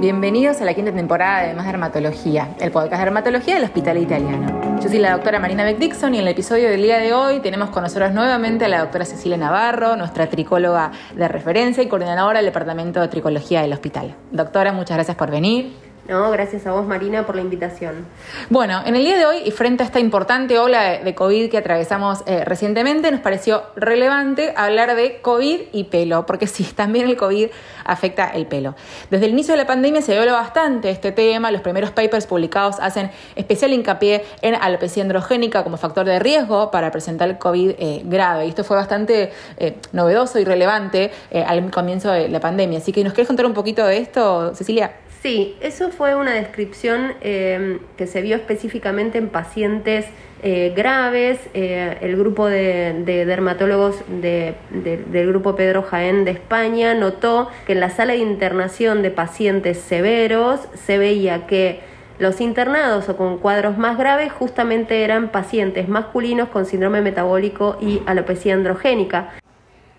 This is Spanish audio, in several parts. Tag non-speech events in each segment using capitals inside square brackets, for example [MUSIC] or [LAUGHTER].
Bienvenidos a la quinta temporada de Más Dermatología, el podcast de dermatología del Hospital Italiano. Yo soy la doctora Marina Beck Dixon y en el episodio del día de hoy tenemos con nosotros nuevamente a la doctora Cecilia Navarro, nuestra tricóloga de referencia y coordinadora del Departamento de Tricología del hospital. Doctora, muchas gracias por venir. No, gracias a vos Marina por la invitación. Bueno, en el día de hoy y frente a esta importante ola de COVID que atravesamos eh, recientemente, nos pareció relevante hablar de COVID y pelo, porque sí, [LAUGHS] también el COVID afecta el pelo. Desde el inicio de la pandemia se habló bastante este tema, los primeros papers publicados hacen especial hincapié en alopecia androgénica como factor de riesgo para presentar el COVID eh, grave. Y esto fue bastante eh, novedoso y relevante al comienzo de la pandemia. Así que, ¿nos querés contar un poquito de esto, Cecilia? Sí, eso fue una descripción em, que se vio específicamente en pacientes eh, graves. Eh, el grupo de, dermatólogos del grupo Pedro Jaén de España notó que en la sala de internación de pacientes severos se veía que los internados o con cuadros más graves justamente eran pacientes masculinos con síndrome metabólico y alopecia androgénica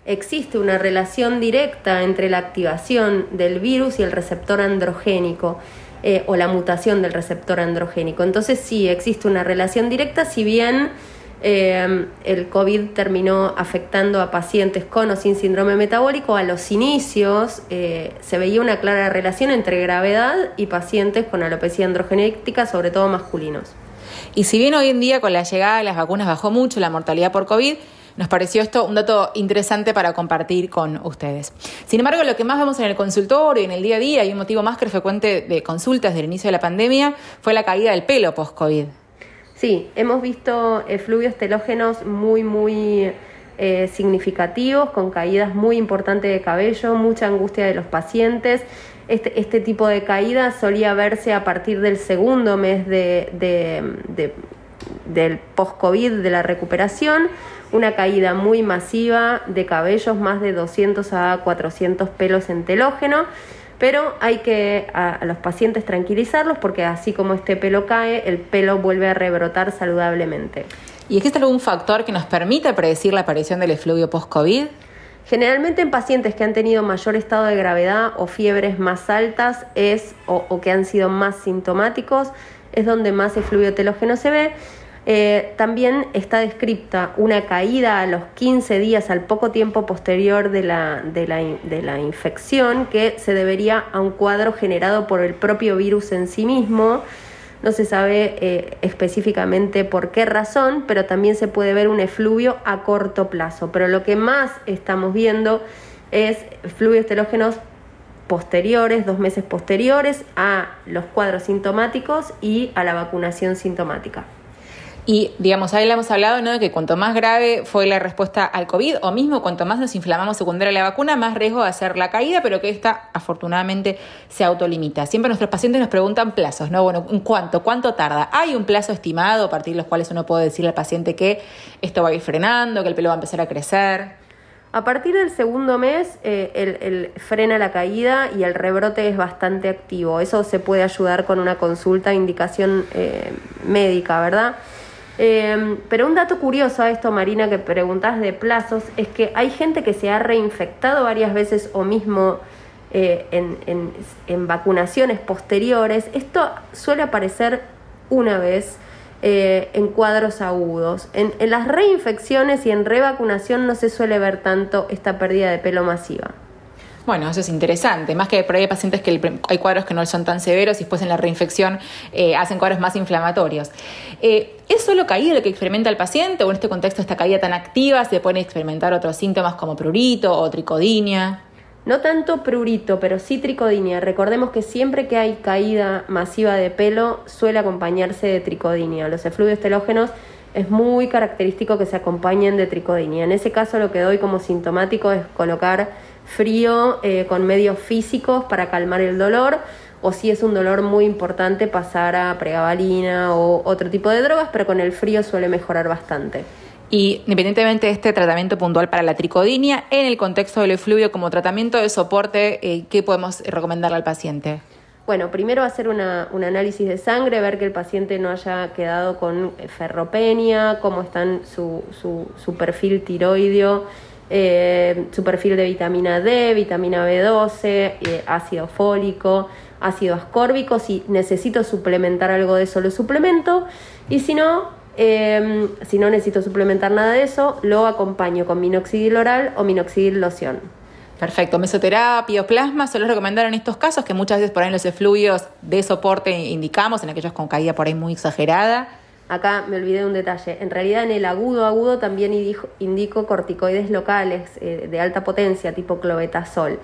existe una relación directa entre la activación del virus y el receptor androgénico eh, o la mutación del receptor androgénico. Entonces sí, existe una relación directa, si bien eh, el COVID terminó afectando a pacientes con o sin síndrome metabólico, a los inicios eh, se veía una clara relación entre gravedad y pacientes con alopecia androgenética, sobre todo masculinos. Y si bien hoy en día con la llegada de las vacunas bajó mucho la mortalidad por COVID, nos pareció esto un dato interesante para compartir con ustedes. Sin embargo, lo que más vemos en el consultorio y en el día a día y un motivo más que frecuente de consultas desde el inicio de la pandemia fue la caída del pelo post-COVID. Sí, hemos visto efluvios telógenos muy, muy eh, significativos, con caídas muy importantes de cabello, mucha angustia de los pacientes. Este, este tipo de caída solía verse a partir del segundo mes de, del post-COVID, de la recuperación, una caída muy masiva de cabellos, más de 200 a 400 pelos en telógeno, pero hay que a, los pacientes tranquilizarlos porque así como este pelo cae, el pelo vuelve a rebrotar saludablemente. ¿Y existe algún factor que nos permita predecir la aparición del efluvio post-COVID? Generalmente en pacientes que han tenido mayor estado de gravedad o fiebres más altas es, o, o que han sido más sintomáticos es donde más efluvio telógeno se ve eh, también está descripta una caída a los 15 días, al poco tiempo posterior de la, de la, infección, que se debería a un cuadro generado por el propio virus en sí mismo. No se sabe eh, específicamente por qué razón, pero también se puede ver un efluvio a corto plazo. Pero lo que más estamos viendo es fluidos telógenos posteriores, dos meses posteriores a los cuadros sintomáticos y a la vacunación sintomática. Y, digamos, ahí le hemos hablado, ¿no? De que cuanto más grave fue la respuesta al COVID, o mismo cuanto más nos inflamamos secundaria a la vacuna, más riesgo de hacer la caída, pero que esta, afortunadamente, se autolimita. Siempre nuestros pacientes nos preguntan plazos, ¿no? Bueno, ¿en cuánto? ¿Cuánto tarda? ¿Hay un plazo estimado a partir de los cuales uno puede decirle al paciente que esto va a ir frenando, que el pelo va a empezar a crecer? A partir del segundo mes, eh, el, frena la caída y el rebrote es bastante activo. Eso se puede ayudar con una consulta, indicación eh, médica, ¿verdad? Em, pero un dato curioso a esto, Marina, que preguntas de plazos, es que hay gente que se ha reinfectado varias veces o mismo eh, en, vacunaciones posteriores. Esto suele aparecer una vez eh, en cuadros agudos. En, las reinfecciones y en revacunación no se suele ver tanto esta pérdida de pelo masiva. Bueno, eso es interesante. Más que por ahí hay pacientes que hay cuadros que no son tan severos y después en la reinfección eh, hacen cuadros más inflamatorios. Eh, ¿Es solo caída lo que experimenta el paciente o en este contexto esta caída tan activa se pueden experimentar otros síntomas como prurito o tricodinia? No tanto prurito, pero sí tricodinia. Recordemos que siempre que hay caída masiva de pelo suele acompañarse de tricodinia. Los efluvios telógenos es muy característico que se acompañen de tricodinia. En ese caso lo que doy como sintomático es colocar frío eh, con medios físicos para calmar el dolor o si es un dolor muy importante pasar a pregabalina o otro tipo de drogas, pero con el frío suele mejorar bastante. Y independientemente de este tratamiento puntual para la tricodinia, en el contexto del efluvio como tratamiento de soporte, eh, ¿qué podemos recomendarle al paciente? Bueno, primero hacer un análisis de sangre, ver que el paciente no haya quedado con ferropenia, cómo está su, su, perfil tiroideo eh, su perfil de vitamina D, vitamina B12, eh, ácido fólico, ácido ascórbico. Si necesito suplementar algo de eso, lo suplemento. Y si no, em, si no necesito suplementar nada de eso, lo acompaño con minoxidil oral o minoxidil loción. Perfecto. Mesoterapia o plasma suelo recomendar en estos casos que muchas veces por ahí en los efluvios de soporte indicamos, en aquellos con caída por ahí muy exagerada Acá me olvidé de un detalle. En realidad en el agudo agudo también indico, corticoides locales eh, de alta potencia tipo clobetasol.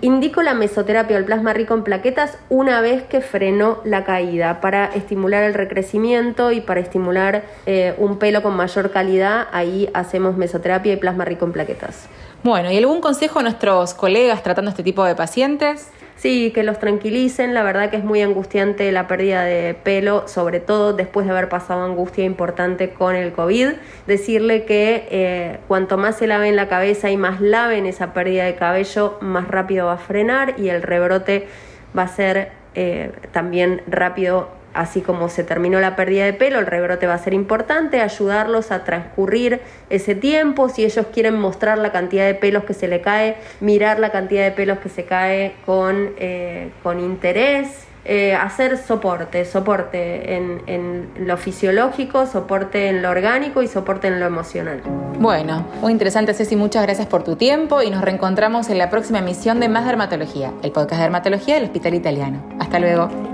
Indico la mesoterapia o el plasma rico en plaquetas una vez que frenó la caída para estimular el recrecimiento y para estimular eh, un pelo con mayor calidad. Ahí hacemos mesoterapia y plasma rico en plaquetas. Bueno, ¿y algún consejo a nuestros colegas tratando este tipo de pacientes? Sí, que los tranquilicen, la verdad que es muy angustiante la pérdida de pelo, sobre todo después de haber pasado angustia importante con el COVID. Decirle que eh, cuanto más se laven la cabeza y más laven esa pérdida de cabello, más rápido va a frenar y el rebrote va a ser eh, también rápido así como se terminó la pérdida de pelo, el rebrote va a ser importante, ayudarlos a transcurrir ese tiempo, si ellos quieren mostrar la cantidad de pelos que se le cae, mirar la cantidad de pelos que se cae con, eh, con interés. Eh, hacer soporte, soporte en, en, lo fisiológico, soporte en lo orgánico y soporte en lo emocional. Bueno, muy interesante Ceci, muchas gracias por tu tiempo y nos reencontramos en la próxima emisión de Más Dermatología, el podcast de dermatología del Hospital Italiano. Hasta luego.